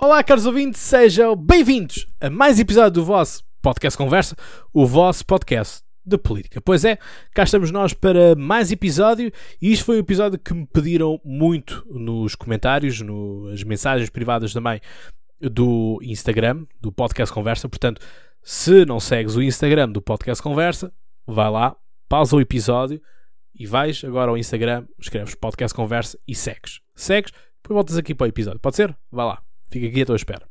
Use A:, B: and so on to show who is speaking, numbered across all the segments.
A: Olá, caros ouvintes, sejam bem-vindos a mais episódio do vosso Podcast Conversa, o vosso podcast de política. Pois é, cá estamos nós para mais episódio e isto foi um episódio que me pediram muito nos comentários, nas mensagens privadas também do Instagram, do Podcast Conversa. Portanto, se não segues o Instagram do Podcast Conversa, vai lá, pausa o episódio e vais agora ao Instagram, escreves Podcast Conversa e segues. Segues, depois voltas aqui para o episódio. Pode ser? Vai lá. Fica aqui à tua espera.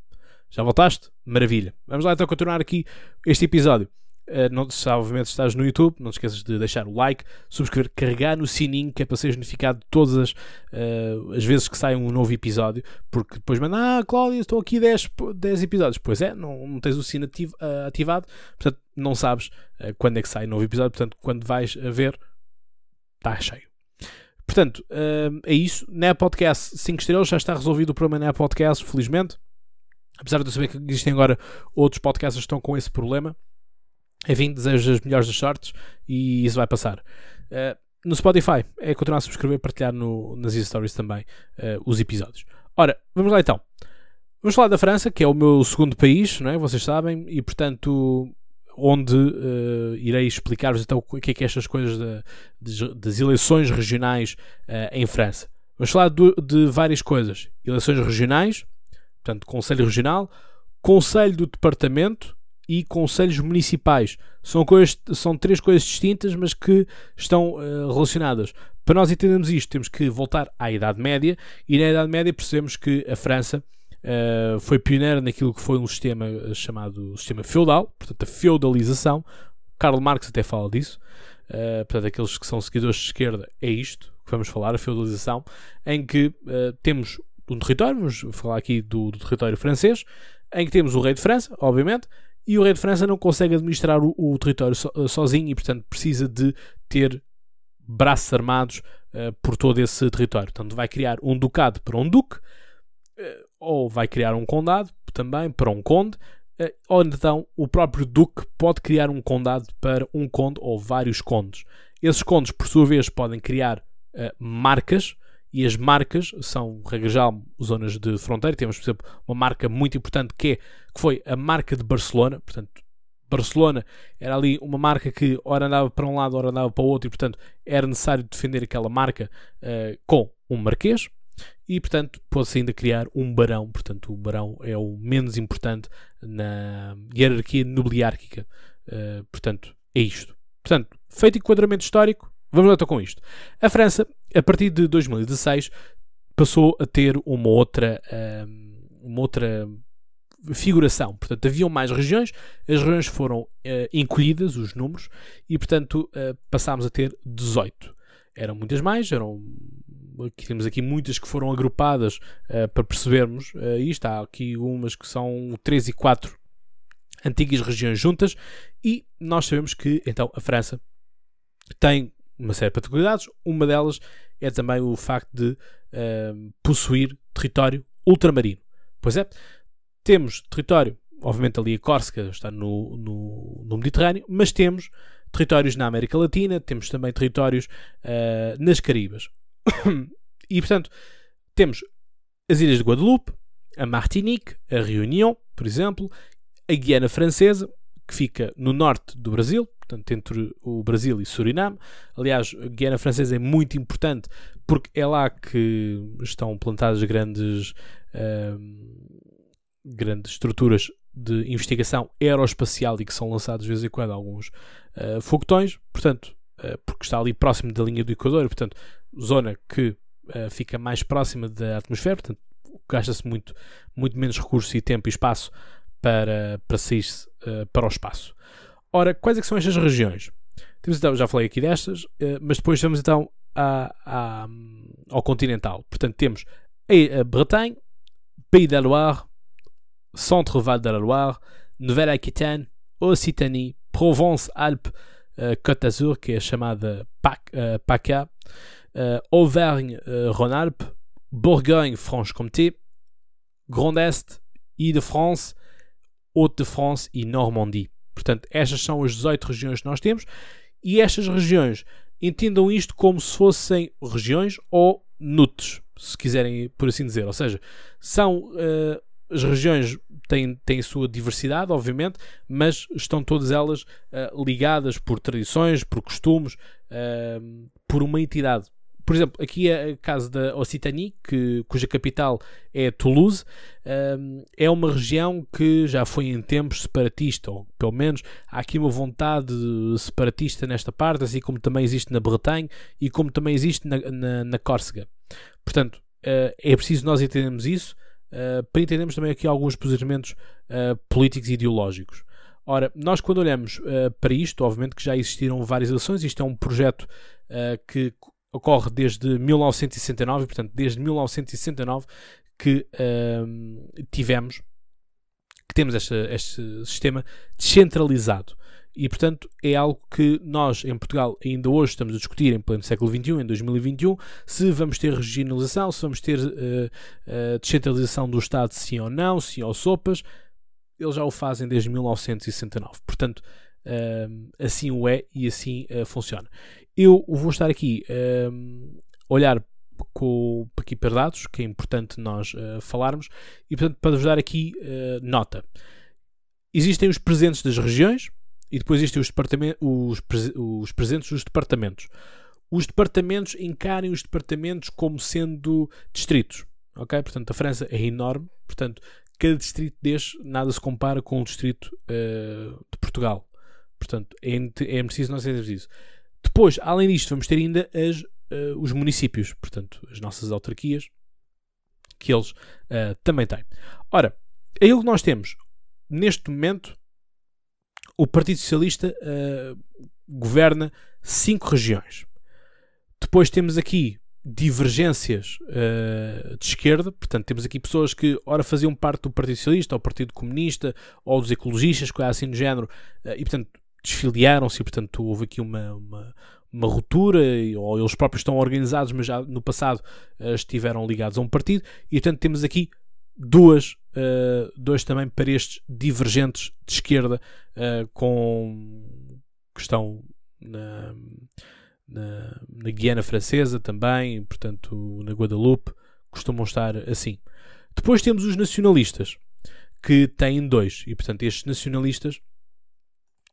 A: Já voltaste? Maravilha. Vamos lá então continuar aqui este episódio. Uh, não, se obviamente estás no YouTube, não te esqueças de deixar o like, subscrever, carregar no sininho que é para seres notificado todas as, uh, as vezes que sai um novo episódio, porque depois manda, ah, Cláudia, estão aqui 10, 10 episódios. Pois é, não, não tens o sino uh, ativado, portanto não sabes quando é que sai um novo episódio, portanto quando vais a ver, está cheio. Portanto, é isso. Na Podcast 5 estrelas já está resolvido o problema na Podcast, felizmente. Apesar de eu saber que existem agora outros podcasts que estão com esse problema. Enfim, desejo as melhores das sortes e isso vai passar. Uh, no Spotify é continuar a subscrever e partilhar no, nas stories também uh, os episódios. Ora, vamos lá então. Vamos falar da França, que é o meu segundo país, não é? vocês sabem, e portanto, onde uh, irei explicar-vos então o que é que é estas coisas de, das eleições regionais em França. Vamos falar de, de várias coisas: eleições regionais, portanto, Conselho Regional, Conselho do Departamento e Conselhos Municipais. São, coisas, são três coisas distintas, mas que estão uh, relacionadas. Para nós entendermos isto, temos que voltar à Idade Média, e na Idade Média percebemos que a França uh, foi pioneira naquilo que foi um sistema eh, chamado sistema feudal, portanto, a feudalização. Karl Marx até fala disso. Uh, portanto, aqueles que são seguidores de esquerda, é isto que vamos falar, a feudalização, em que temos um território, vamos falar aqui do, do, território francês, em que temos o rei de França, obviamente, e o rei de França não consegue administrar o, o território so, eh, sozinho e, portanto, precisa de ter braços armados uh, por todo esse território. Portanto, vai criar um ducado para um duque, uh, ou vai criar um condado também para um conde, uh, ou então o próprio duque pode criar um condado para um conde ou vários condes. Esses condes, por sua vez, podem criar marcas e as marcas são, regra geral, zonas de fronteira. Temos, por exemplo, uma marca muito importante que, é, que foi a marca de Barcelona. Portanto, Barcelona era ali uma marca que ora andava para um lado, ora andava para o outro, e portanto era necessário defender aquela marca uh, com um marquês. E portanto pode-se ainda criar um barão. Portanto, o barão é o menos importante na hierarquia nobiliárquica. Uh, portanto, é isto. Portanto, feito enquadramento histórico, vamos lá então com isto. A França a partir de 2016 passou a ter uma outra, hum, uma outra figuração. Portanto, haviam mais regiões, as regiões foram uh, encolhidas, os números, e portanto uh, passámos a ter 18. Eram muitas mais, eram temos aqui muitas que foram agrupadas uh, para percebermos uh, isto. Há aqui umas que são 3 e 4 antigas regiões juntas, e nós sabemos que então a França tem uma série de particularidades. Uma delas é também o facto de uh, possuir território ultramarino. Pois é, temos território, obviamente ali a Córcega está no, no, no, Mediterrâneo, mas temos territórios na América Latina, temos também territórios uh, nas Caribas. e portanto, temos as Ilhas de Guadalupe, a Martinique, a Réunion, por exemplo, a Guiana Francesa, que fica no norte do Brasil, portanto, entre o Brasil e Suriname. Aliás, a Guiana Francesa é muito importante porque é lá que estão plantadas grandes, uh, grandes estruturas de investigação aeroespacial e que são lançados de vez em quando alguns uh, foguetões, portanto, uh, porque está ali próximo da linha do Equador, portanto, zona que uh, fica mais próxima da atmosfera, portanto, gasta-se muito, muito menos recursos e tempo e espaço para, para sair para o espaço. Ora, quais é são estas regiões? Temos então, já falei aqui destas, eh, mas depois vamos então a, a, ao continental. Portanto, temos a Bretagne, Pays da Loire, Centre-Val de la Loire, Nouvelle-Aquitaine, Occitanie, Provence-Alpes, uh, Côte d'Azur, que é chamada PAC, uh, PACA, uh, Auvergne-Rhône-Alpes, Bourgogne-Franche-Comté, Grand Est, Ile-de-France, Haute-de-France e Normandie. Portanto, estas são as 18 regiões que nós temos e estas regiões entendam isto como se fossem regiões ou NUTs, se quiserem por assim dizer. Ou seja, são uh, as regiões têm, têm sua diversidade, obviamente, mas estão todas elas uh, ligadas por tradições, por costumes, uh, por uma entidade. Por exemplo, aqui é a casa da Occitanie, que, cuja capital é Toulouse, um, é uma região que já foi em tempos separatista, ou pelo menos há aqui uma vontade separatista nesta parte, assim como também existe na Bretanha e como também existe na, na, na Córcega. Portanto, uh, é preciso nós entendermos isso uh, para entendermos também aqui alguns posicionamentos uh, políticos e ideológicos. Ora, nós quando olhamos para isto, obviamente que já existiram várias eleições, isto é um projeto que ocorre desde 1969, e, portanto, desde 1969 que uh, tivemos que temos este, este sistema descentralizado. E, portanto, é algo que nós, em Portugal, ainda hoje estamos a discutir em pleno século XXI, em 2021, se vamos ter regionalização, se vamos ter uh, uh, descentralização do Estado, sim ou não, sim ou sopas. Eles já o fazem desde 1969. Portanto, uh, assim o é e assim funciona. Eu vou estar aqui a um, olhar com, aqui para dados, que é importante nós uh, falarmos, e portanto para vos dar aqui uh, nota. Existem os presentes das regiões e depois existem os, os, os presentes dos departamentos. Os departamentos encarem os departamentos como sendo distritos. Ok? Portanto, a França é enorme, portanto, cada distrito deste nada se compara com o distrito uh, de Portugal. Portanto, é, é preciso nós entendermos isso. Depois, além disto, vamos ter ainda as, uh, os municípios, portanto, as nossas autarquias, que eles uh, também têm. Ora, aquilo que nós temos neste momento, o Partido Socialista uh, governa cinco regiões. Depois temos aqui divergências uh, de esquerda, portanto, temos aqui pessoas que ora faziam parte do Partido Socialista, ou Partido Comunista, ou dos ecologistas, coisa assim do género, uh, e portanto desfiliaram-se portanto, houve aqui uma, uma, uma ruptura, ou eles próprios estão organizados, mas já no passado uh, estiveram ligados a um partido, e, portanto, temos aqui duas, uh, dois também para estes divergentes de esquerda uh, com que estão na, na, na, Guiana Francesa também, portanto, na Guadalupe, costumam estar assim. Depois temos os nacionalistas, que têm dois, e portanto, estes nacionalistas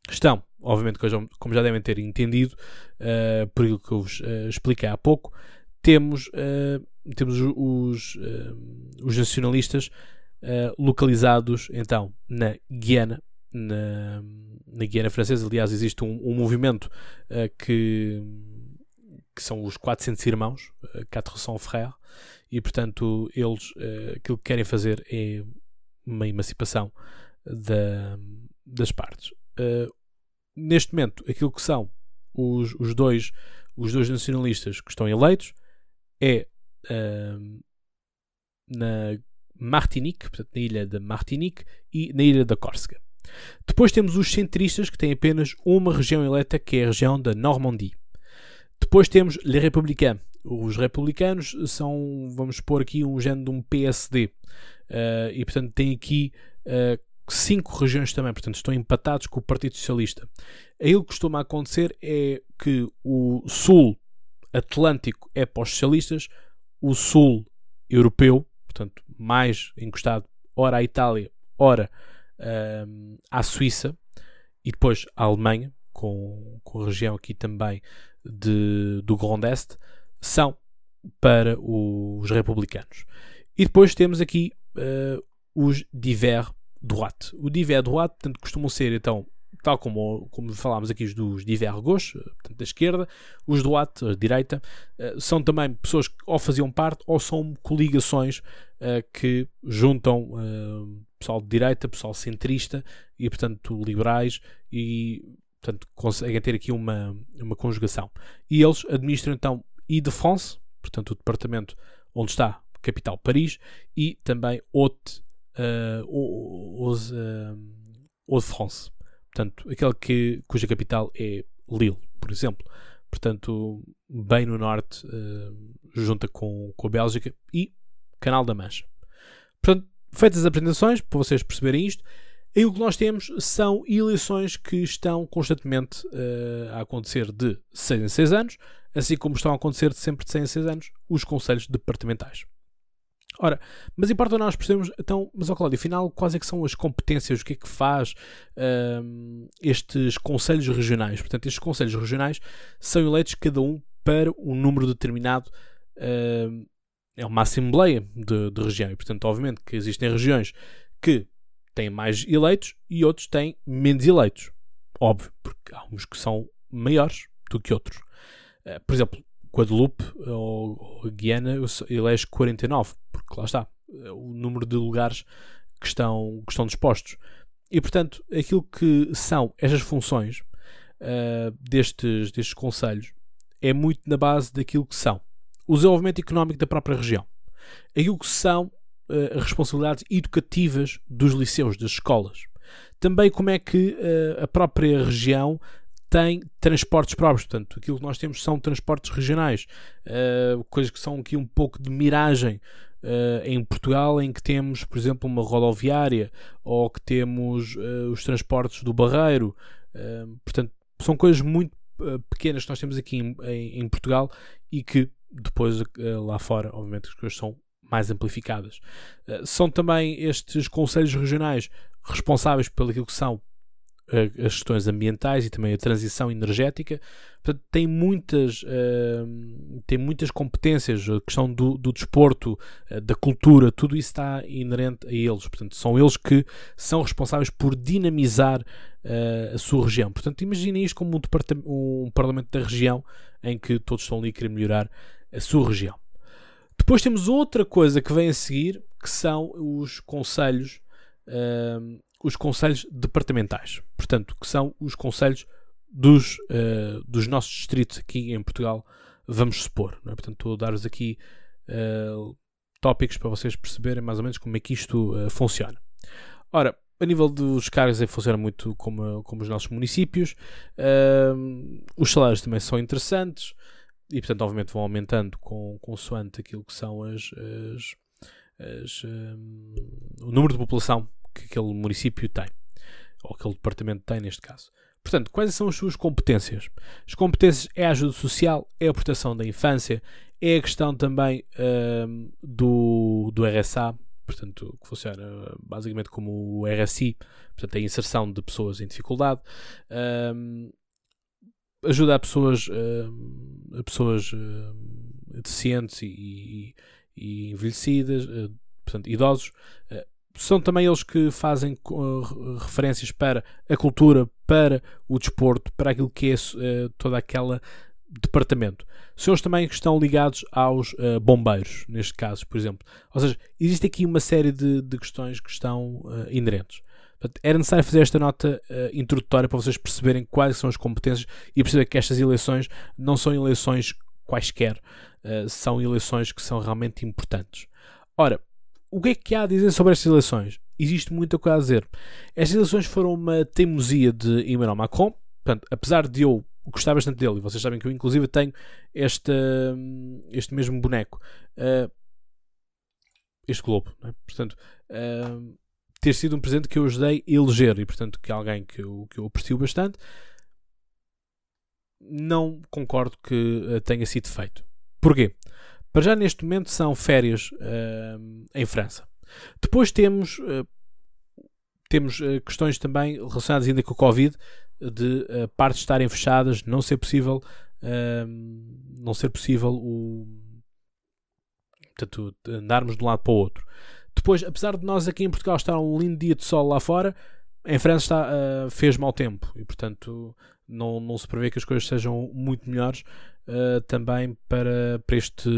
A: estão, obviamente, como já devem ter entendido, uh, por aquilo que eu vos uh, expliquei há pouco, temos, uh, temos os, os nacionalistas localizados então na Guiana, na, na Guiana Francesa. Aliás, existe um, um movimento que, que são os 400 irmãos, uh, Quatre Cents Frères, e portanto, eles aquilo que querem fazer é uma emancipação da, das partes. Uh, neste momento, aquilo que são os, os, dois, os dois nacionalistas que estão eleitos é uh, na Martinique, portanto, na ilha da Martinique e na ilha da Córcega. Depois temos os centristas que têm apenas uma região eleita, que é a região da Normandie. Depois temos les Républicains. Os republicanos são, vamos pôr aqui, um género de um PSD. Uh, e portanto tem aqui uh, cinco regiões também, portanto estão empatados com o Partido Socialista. Aí o que costuma acontecer é que o Sul Atlântico é para os socialistas, o Sul Europeu, portanto mais encostado, ora à Itália, ora um, à Suíça, e depois à Alemanha, com, com a região aqui também de, do Grand Est, são para os republicanos. E depois temos aqui uh, os divers droite. O divers droite, portanto, costumam ser, então, tal como, como falámos aqui dos divers gauche, portanto, da esquerda, os droite, a direita, uh, são também pessoas que ou faziam parte ou são coligações uh, que juntam pessoal de direita, pessoal centrista e, portanto, liberais e, portanto, conseguem ter aqui uma, uma conjugação. E eles administram, então, Ile-de-France, portanto, o departamento onde está capital Paris, e também Haute os uh, de France. Portanto, aquele que, cuja capital é Lille, por exemplo. Portanto, bem no norte, uh, junta com, com a Bélgica e Canal da Mancha. Portanto, feitas as apresentações, para vocês perceberem isto, aí o que nós temos são eleições que estão constantemente uh, a acontecer de 6 em 6 anos, assim como estão a acontecer de sempre de 6 em 6 anos os conselhos departamentais. Ora, mas importa nós percebemos, então, mas ó Cláudio, afinal, quais é que são as competências, o que é que faz um, estes conselhos regionais? Portanto, estes conselhos regionais são eleitos cada um para um número determinado, um, é uma assembleia de, de região, e portanto, obviamente que existem regiões que têm mais eleitos e outros têm menos eleitos. Óbvio, porque há uns que são maiores do que outros. Uh, por exemplo, Guadalupe ou, ou Guiana elege 49, porque lá está, é o número de lugares que estão, que estão dispostos. E portanto, aquilo que são estas funções uh, destes, destes conselhos é muito na base daquilo que são o desenvolvimento económico da própria região, aquilo que são uh, responsabilidades educativas dos liceus, das escolas, também como é que uh, a própria região tem transportes próprios. Portanto, aquilo que nós temos são transportes regionais, uh, coisas que são aqui um pouco de miragem. Uh, em Portugal, em que temos, por exemplo, uma rodoviária ou que temos uh, os transportes do Barreiro, portanto, são coisas muito pequenas que nós temos aqui em, em, em Portugal e que depois lá fora, obviamente, as coisas são mais amplificadas. são também estes conselhos regionais responsáveis pelo que são as questões ambientais e também a transição energética. Portanto, tem muitas, uh, tem muitas competências, a questão do, do desporto, uh, da cultura, tudo isso está inerente a eles. Portanto, são eles que são responsáveis por dinamizar uh, a sua região. Portanto, imagine isto como um, um parlamento da região em que todos estão ali a querer melhorar a sua região. Depois temos outra coisa que vem a seguir, que são os conselhos os conselhos departamentais, portanto, que são os conselhos dos, uh, dos nossos distritos aqui em Portugal, vamos supor. É? Portanto, estou a dar-vos aqui uh, tópicos para vocês perceberem mais ou menos como é que isto uh, funciona. Ora, a nível dos cargos, é, funciona muito como, como os nossos municípios. Uh, os salários também são interessantes e, portanto, obviamente vão aumentando com, consoante aquilo que são as, as, as um, o número de população que aquele município tem, ou aquele departamento tem neste caso. Portanto, quais são as suas competências? As competências é a ajuda social, é a proteção da infância, é a questão também uh, do, do RSA, portanto, que funciona basicamente como o RSI, portanto, a inserção de pessoas em dificuldade. Uh, ajuda a pessoas, uh, a pessoas deficientes e, e, e envelhecidas, portanto, idosos, são também eles que fazem uh, referências para a cultura, para o desporto, para aquilo que é uh, toda aquela departamento. São eles também que estão ligados aos uh, bombeiros, neste caso, por exemplo. Ou seja, existe aqui uma série de, de questões que estão uh, inerentes. Era necessário fazer esta nota uh, introdutória para vocês perceberem quais são as competências e perceber que estas eleições não são eleições quaisquer, são eleições que são realmente importantes. Ora, o que é que há a dizer sobre estas eleições? Existe muita coisa a dizer. Estas eleições foram uma teimosia de Emmanuel Macron. Portanto, apesar de eu gostar bastante dele, e vocês sabem que eu inclusive tenho este, este mesmo boneco, uh, este globo, é? portanto, uh, ter sido um presente que eu ajudei a eleger e, portanto, que é alguém que eu, que eu aprecio bastante, não concordo que uh, tenha sido feito. Porquê? Para já neste momento são férias uh, em França. Depois temos, uh, temos uh, questões também relacionadas ainda com o Covid, de partes estarem fechadas, não ser possível, não ser possível o, portanto, andarmos de um lado para o outro. Depois, apesar de nós aqui em Portugal estar um lindo dia de sol lá fora, em França está, fez mau tempo e portanto não, não se prevê que as coisas sejam muito melhores uh, também para, para, este,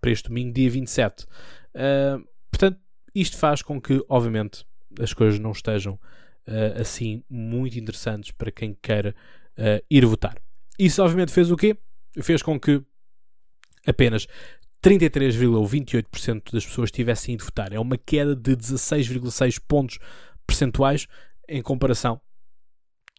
A: para este domingo, dia 27. Uh, eh, portanto, isto faz com que, obviamente, as coisas não estejam uh, assim muito interessantes para quem queira ir votar. Isso, obviamente, fez o quê? Fez com que apenas 33,28% das pessoas tivessem ido votar. É uma queda de 16,6 pontos percentuais em comparação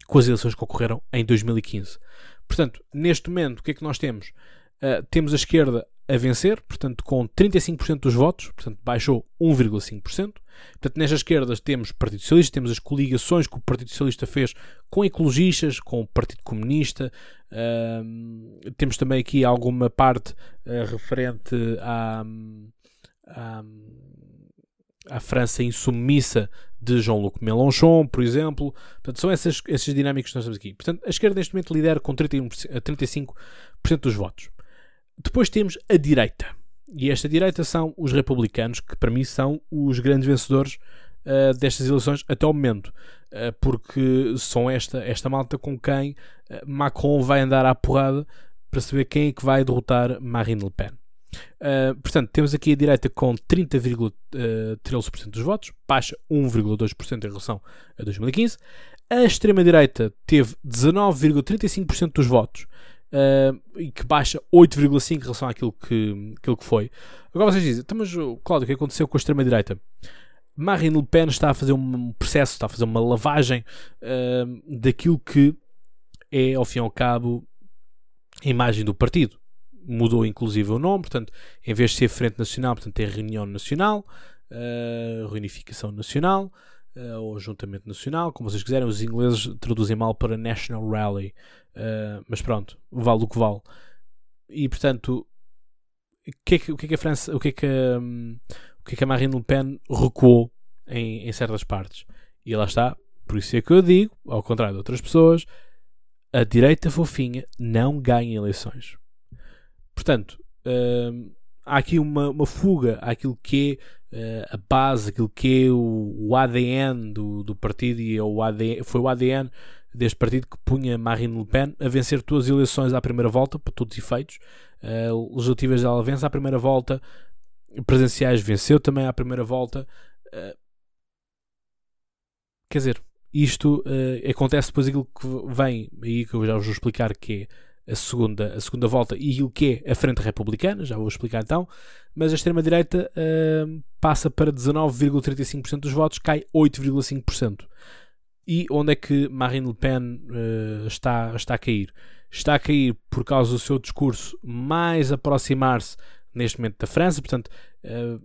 A: com as eleições que ocorreram em 2015. Portanto, neste momento, o que é que nós temos? Uh, temos a esquerda a vencer, portanto, com 35% dos votos, portanto, baixou 1,5%. Portanto, nestas esquerdas temos Partido Socialista, temos as coligações que o Partido Socialista fez com ecologistas, com o Partido Comunista, uh, temos também aqui alguma parte uh, referente à, à, à França insubmissa de Jean-Luc Mélenchon, por exemplo. Portanto, são essas, essas dinâmicas que nós temos aqui. Portanto, a esquerda neste momento lidera com 31, 35% dos votos. Depois temos a direita. E esta direita são os republicanos, que para mim são os grandes vencedores uh, destas eleições até o momento. Uh, porque são esta, esta malta com quem Macron vai andar à porrada para saber quem é que vai derrotar Marine Le Pen. Uh, portanto, temos aqui a direita com 30,13% dos votos, baixa 1,2% em relação a 2015. A extrema-direita teve 19,35% dos votos, uh, e que baixa 8,5% em relação àquilo que, àquilo que foi. Agora vocês dizem, então, mas Cláudio, o que aconteceu com a extrema-direita? Marine Le Pen está a fazer um processo, está a fazer uma lavagem uh, daquilo que é, ao fim e ao cabo, a imagem do partido mudou inclusive o nome, portanto, em vez de ser Frente Nacional, portanto, tem Reunião Nacional, uh, Reunificação Nacional, uh, ou Juntamento Nacional, como vocês quiserem. Os ingleses traduzem mal para National Rally, uh, mas pronto, vale o que vale. E portanto, o que é que, o que, é que a França, o que é que, um, o que, é que a Marine Le Pen recuou em, em certas partes? E lá está, por isso é que eu digo, ao contrário de outras pessoas, a direita fofinha não ganha eleições. Portanto, uh, há aqui uma, uma, fuga àquilo que é uh, a base, aquilo que é o, o ADN do, do, partido e é o ADN, foi o ADN deste partido que punha Marine Le Pen a vencer todas as eleições à primeira volta, para todos os efeitos. Uh, legislativas ela vence à primeira volta, presenciais venceu também à primeira volta. Uh, quer dizer, isto acontece depois aquilo que vem, aí que eu já vos vou explicar que é a segunda, a segunda volta e o que é a Frente Republicana, já vou explicar então, mas a extrema-direita uh, passa para 19,35% dos votos, cai 8,5%. E onde é que Marine Le Pen uh, está, está a cair? Está a cair por causa do seu discurso mais aproximar-se neste momento da França, portanto, uh,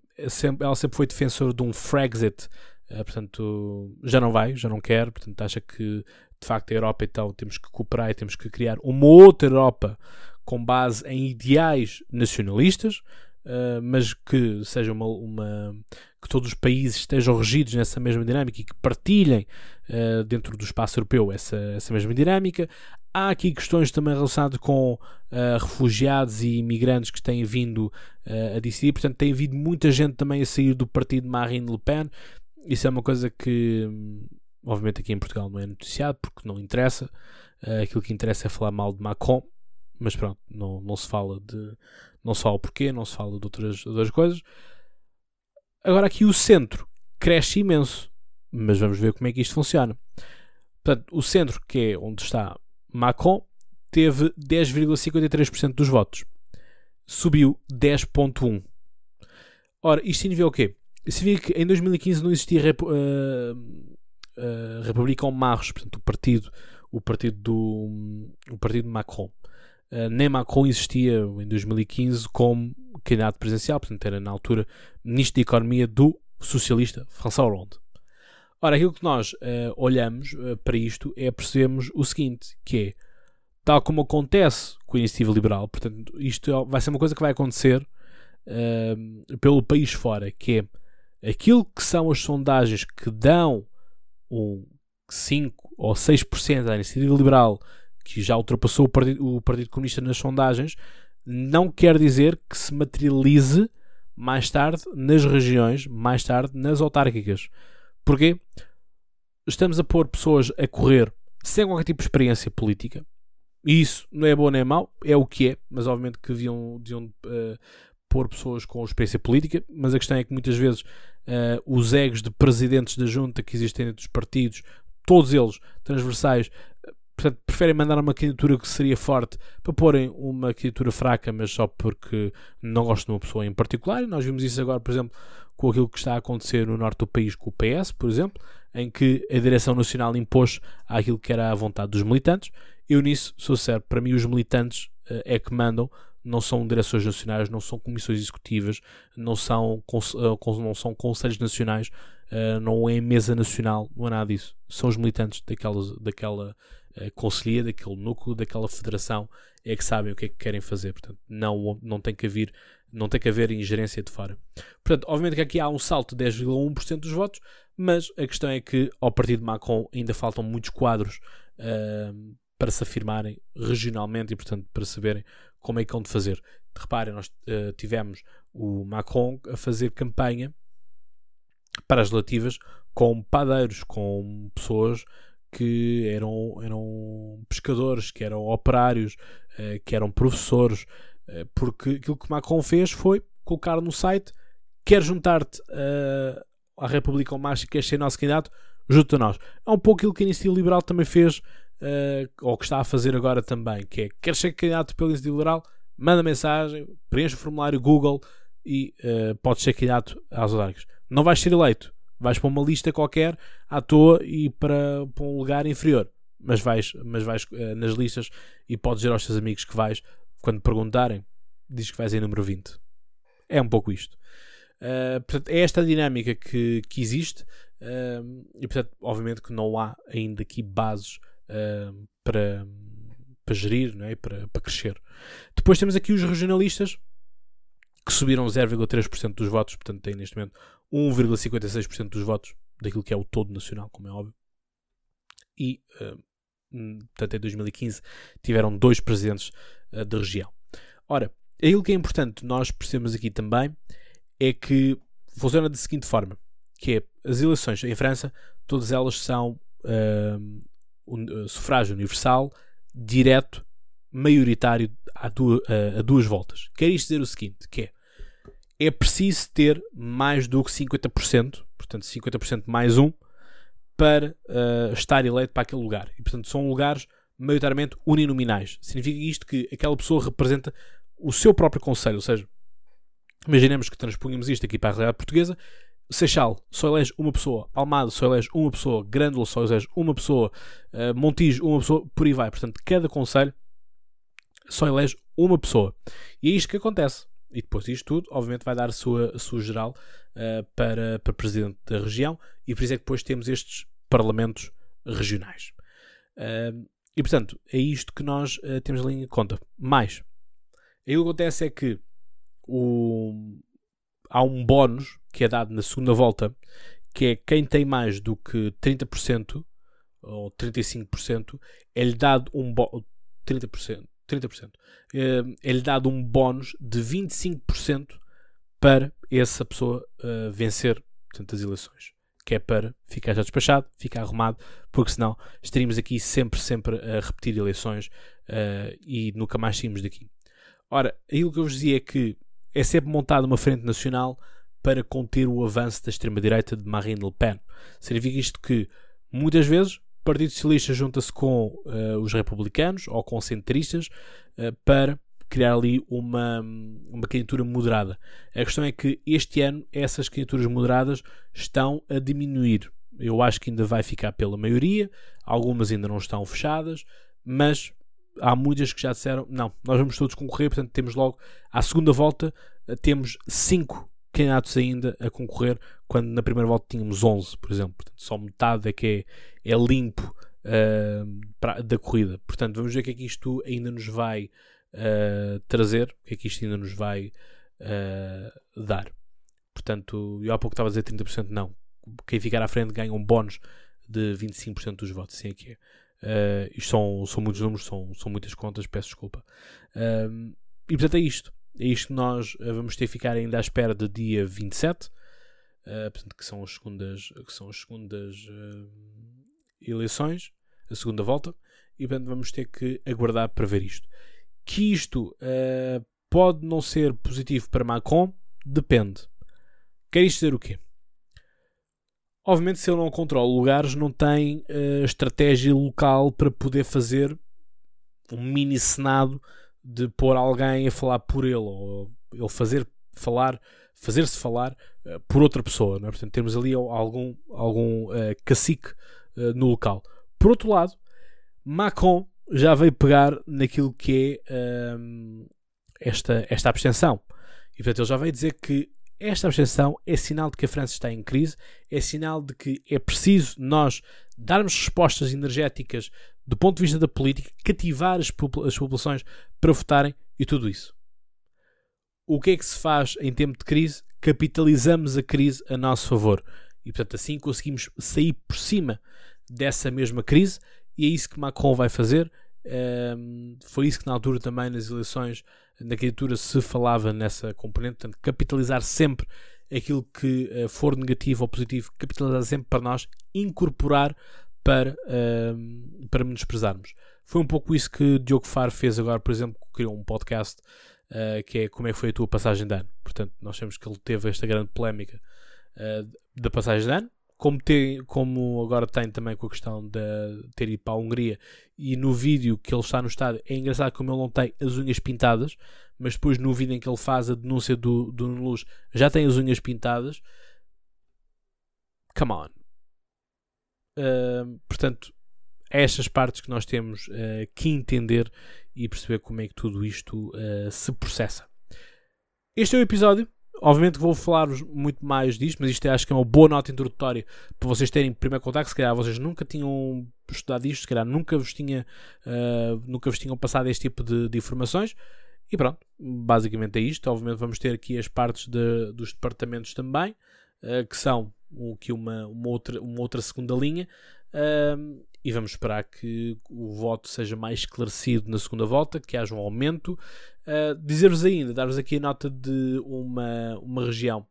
A: ela sempre foi defensora de um Frexit, portanto, já não vai, já não quer, portanto, acha que de facto a Europa então temos que cooperar e temos que criar uma outra Europa com base em ideais nacionalistas, uh, mas que seja uma, uma, que todos os países estejam regidos nessa mesma dinâmica e que partilhem uh, dentro do espaço europeu essa, essa mesma dinâmica. Há aqui questões também relacionadas com uh, refugiados e imigrantes que têm vindo a decidir, portanto, tem havido muita gente também a sair do partido Marine Le Pen. Isso é uma coisa que Obviamente aqui em Portugal não é noticiado porque não interessa. Uh, aquilo que interessa é falar mal de Macron, mas pronto, não, não se fala de. Não se fala o porquê, não se fala de outras, outras coisas. Agora aqui o centro cresce imenso, mas vamos ver como é que isto funciona. Portanto, o centro, que é onde está Macron, teve 10,53% dos votos. Subiu 10,1%. Ora, isto significa o quê? Significa que em 2015 não existia uh, uh, Republicão Marros, portanto, o partido, o partido do o partido de Macron. Uh, nem Macron existia em 2015 como candidato presidencial, portanto, era na altura ministro da Economia do socialista François Hollande. Ora, aquilo que nós uh, olhamos para isto é percebermos o seguinte, que é, tal como acontece com a iniciativa liberal, portanto, isto é, vai ser uma coisa que vai acontecer pelo país fora, que é aquilo que são as sondagens que dão um 5 ou 6% da iniciativa liberal que já ultrapassou o Partido, o Partido Comunista nas sondagens, não quer dizer que se materialize mais tarde nas regiões, mais tarde nas autárquicas. Porquê? Estamos a pôr pessoas a correr sem qualquer tipo de experiência política. E isso não é bom nem é mau, é o que é, mas obviamente que deviam, deviam uh, pôr pessoas com experiência política, mas a questão é que muitas vezes uh, os egos de presidentes da junta que existem entre os partidos, todos eles transversais, portanto, preferem mandar uma candidatura que seria forte para porem uma candidatura fraca, mas só porque não gostam de uma pessoa em particular. E nós vimos isso agora, por exemplo, com aquilo que está a acontecer no norte do país com o PS, por exemplo, em que a direção nacional impôs aquilo que era a vontade dos militantes. Eu nisso sou sério, para mim os militantes uh, é que mandam, não são direções nacionais, não são comissões executivas, não são, eh, não são conselhos nacionais, eh, não é mesa nacional, não é nada disso. São os militantes daquela, daquela eh, conselhia, daquele núcleo, daquela federação, é que sabem o que é que querem fazer. Portanto, não, não tem que haver não tem que haver ingerência de fora. Portanto, obviamente que aqui há um salto de 10,1% dos votos, mas a questão é que ao partido Macron ainda faltam muitos quadros uh, para se afirmarem regionalmente e, portanto, para saberem como é que vão de fazer. Reparem, nós uh, tivemos o Macron a fazer campanha para as relativas com padeiros, com pessoas que eram, eram pescadores, que eram operários, uh, que eram professores, uh, porque aquilo que Macron fez foi colocar no site: quer juntar-te à República Mágica, quer ser nosso candidato, junto a nós. É um pouco aquilo que a Iniciativa Liberal também fez, ou que está a fazer agora também, que é quer ser candidato pela Iniciativa Liberal, manda mensagem, preenche o formulário Google e uh, podes ser candidato às autárquicas. Não vais ser eleito, vais para uma lista qualquer à toa e para, para um lugar inferior. Mas vais, mas vais uh, nas listas e podes dizer aos teus amigos que vais, quando perguntarem, diz que vais em número 20. É um pouco isto. Uh, portanto, é esta dinâmica que, que existe uh, e, portanto, obviamente que não há ainda aqui bases para, para gerir, não é? para, para crescer. Depois temos aqui os regionalistas que subiram 0,3% dos votos, portanto, tem neste momento 1,56% dos votos daquilo que é o todo nacional, como é óbvio. E, uh, portanto, em 2015 tiveram dois presidentes uh, da região. Ora, aquilo que é importante nós percebemos aqui também é que funciona da seguinte forma, que é as eleições em França, todas elas são uh, um, sufrágio universal, direto, maioritário a, a, a duas voltas. Quer isto dizer o seguinte, que é é preciso ter mais do que 50%, portanto 50% mais um, para uh, estar eleito para aquele lugar. E portanto são lugares maioritariamente uninominais. Significa isto que aquela pessoa representa o seu próprio conselho, ou seja, imaginemos que transpunhamos isto aqui para a realidade portuguesa, Seixal só elege uma pessoa, Almada só elege uma pessoa, Grândola só elege uma pessoa, uh, Montijo uma pessoa, por aí vai. Portanto, cada conselho só elege uma pessoa. E é isto que acontece. E depois disto tudo, obviamente, vai dar a sua, a sua geral uh, para, para presidente da região, e por isso é que depois temos estes parlamentos regionais. Uh, e portanto, é isto que nós uh, temos ali em conta. Mais, aí o que acontece é que o, há um bónus que é dado na segunda volta, que é quem tem mais do que 30% ou 35%, é-lhe dado um bónus. 30%, 30%. Uh, é-lhe dado um bónus de 25% para essa pessoa uh, vencer portanto, as eleições. Que é para ficar já despachado, ficar arrumado, porque senão estaríamos aqui sempre, sempre a repetir eleições uh, e nunca mais saímos daqui. Ora, aquilo que eu vos dizia é que é sempre montada uma frente nacional para conter o avanço da extrema-direita de Marine Le Pen. Significa isto que, muitas vezes, o Partido Socialista junta-se com uh, os republicanos ou com centristas uh, para criar ali uma, uma candidatura moderada. A questão é que este ano essas candidaturas moderadas estão a diminuir. Eu acho que ainda vai ficar pela maioria, algumas ainda não estão fechadas, mas há muitas que já disseram: não, nós vamos todos concorrer, portanto temos logo à segunda volta eh, temos cinco candidatos ainda a concorrer, quando na primeira volta tínhamos 11, por exemplo. Portanto, só metade é que é, é limpo uh, pra, da corrida. Portanto, vamos ver o que é que isto ainda nos vai uh, trazer, o que é que isto ainda nos vai uh, dar. Portanto, eu há pouco estava a dizer 30%, não. Quem ficar à frente ganha um bónus de 25% dos votos, assim é que é. Uh, isto são, são muitos números, são, são muitas contas, peço desculpa. E portanto é isto. É isto que nós eh, vamos ter que ficar ainda à espera de dia 27, uh, eh, portanto, que são as segundas, que são as segundas uh, eleições, a segunda volta, e portanto vamos ter que aguardar para ver isto. Que isto uh, pode não ser positivo para Macron, depende. Quer isto dizer o quê? Obviamente, se ele não controla lugares, não tem uh, estratégia local para poder fazer um mini senado de pôr alguém a falar por ele ou ele fazer falar fazer-se falar uh, por outra pessoa não é? portanto temos ali algum algum uh, cacique uh, no local por outro lado Macron já veio pegar naquilo que é ehm, esta esta abstenção e portanto ele já veio dizer que esta abstenção é sinal de que a França está em crise, é sinal de que é preciso nós darmos respostas energéticas do ponto de vista da política, cativar as, populações para votarem e tudo isso. o que é que se faz em tempo de crise? Capitalizamos a crise a nosso favor. E portanto, assim conseguimos sair por cima dessa mesma crise, e é isso que Macron vai fazer. Um, foi isso que na altura também nas eleições, na candidatura, se falava nessa componente, portanto, capitalizar sempre aquilo que uh, for negativo ou positivo, capitalizar sempre para nós, incorporar para, para menosprezarmos. Foi um pouco isso que Diogo Faro fez agora, por exemplo, criou um podcast uh, que é como é que foi a tua passagem de ano. Portanto, nós sabemos que ele teve esta grande polémica uh, da passagem de ano, como, tem, como agora tem também com a questão de ter ido para a Hungria e no vídeo que ele está no estádio, é engraçado como ele não tem as unhas pintadas, mas depois no vídeo em que ele faz a denúncia do, do Luz já tem as unhas pintadas. Come on. Uh, portanto, é estas partes que nós temos uh, que entender e perceber como é que tudo isto uh, se processa. Este é o episódio. Obviamente vou falar-vos muito mais disto, mas isto é, acho que é uma boa nota introdutória para vocês terem primeiro contacto. Se calhar vocês nunca tinham estudado isto, se calhar nunca vos, tinha, uh, nunca vos tinham passado este tipo de, de, informações. E pronto, basicamente é isto. Obviamente vamos ter aqui as partes de, dos departamentos também, uh, que são aqui uma, uma, outra, uma outra segunda linha. Uh, e vamos esperar que o voto seja mais esclarecido na segunda volta, que haja um aumento. Uh, Dizer-vos ainda, dar-vos aqui a nota de uma, uma região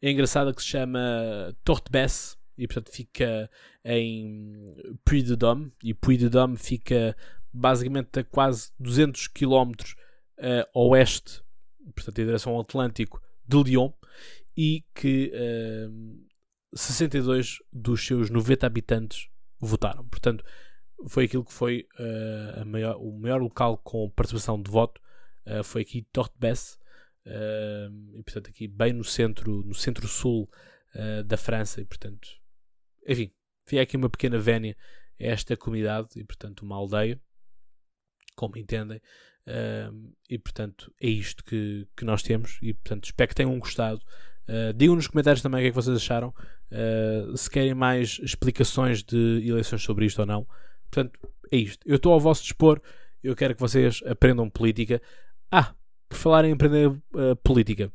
A: é engraçada que se chama Torte-Besse e portanto fica em Puy-de-Dôme e Puy-de-Dôme fica basicamente a quase 200 km uh, oeste, portanto em direção ao Atlântico, de Lyon e que uh, ah, 62 dos seus 90 habitantes votaram. Portanto, foi aquilo que foi uh, maior, o maior local com participação de voto. Uh, foi aqui Tortebesse, uh, e portanto aqui bem no centro, no centro-sul da França, e portanto, enfim, foi aqui uma pequena vénia a esta comunidade, e portanto uma aldeia, como entendem, e portanto é isto que, que nós temos, e portanto espero que tenham gostado. Digam nos comentários também o que é que vocês acharam. Uh, se querem mais explicações de eleições sobre isto ou não. Portanto, é isto. Eu estou ao vosso dispor. Eu quero que vocês aprendam política. Ah, por falar em aprender uh, política.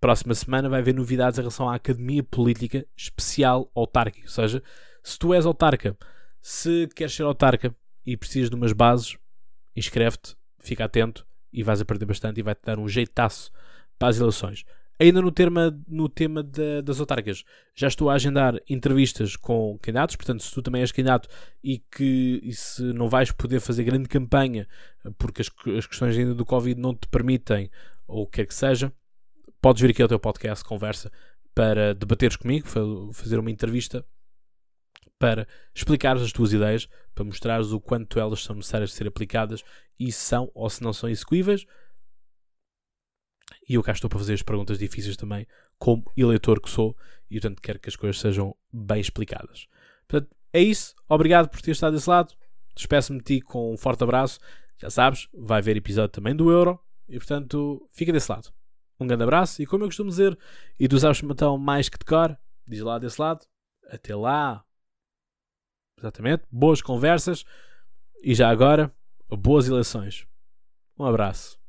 A: Próxima semana vai haver novidades em relação à Academia Política Especial Autárquica. Ou seja, se tu és autarca, se queres ser autarca e precisas de umas bases, inscreve-te, fica atento e vais aprender bastante e vai-te dar um jeitaço para as eleições. Ainda no tema, no tema das autárquicas, já estou a agendar entrevistas com candidatos, portanto, se tu também és candidato e que e se não vais poder fazer grande campanha porque as, as questões ainda do Covid não te permitem, ou o que quer que seja, podes vir aqui ao teu podcast Conversa para debateres comigo, fazer uma entrevista para explicares as tuas ideias, para mostrares o quanto elas são necessárias de ser aplicadas e se são ou se não são execuíveis e eu cá estou para fazer as perguntas difíceis também, como eleitor que sou, e portanto quero que as coisas sejam bem explicadas. Portanto, é isso. Obrigado por ter estado desse lado. Despeço-me de ti com um forte abraço. Já sabes, vai haver episódio também do Euro. E portanto, fica desse lado. Um grande abraço. E como eu costumo dizer, e tu sabes matão mais que decor, diz lá desse lado. Até lá. Exatamente. Boas conversas. E já agora, boas eleições. Um abraço.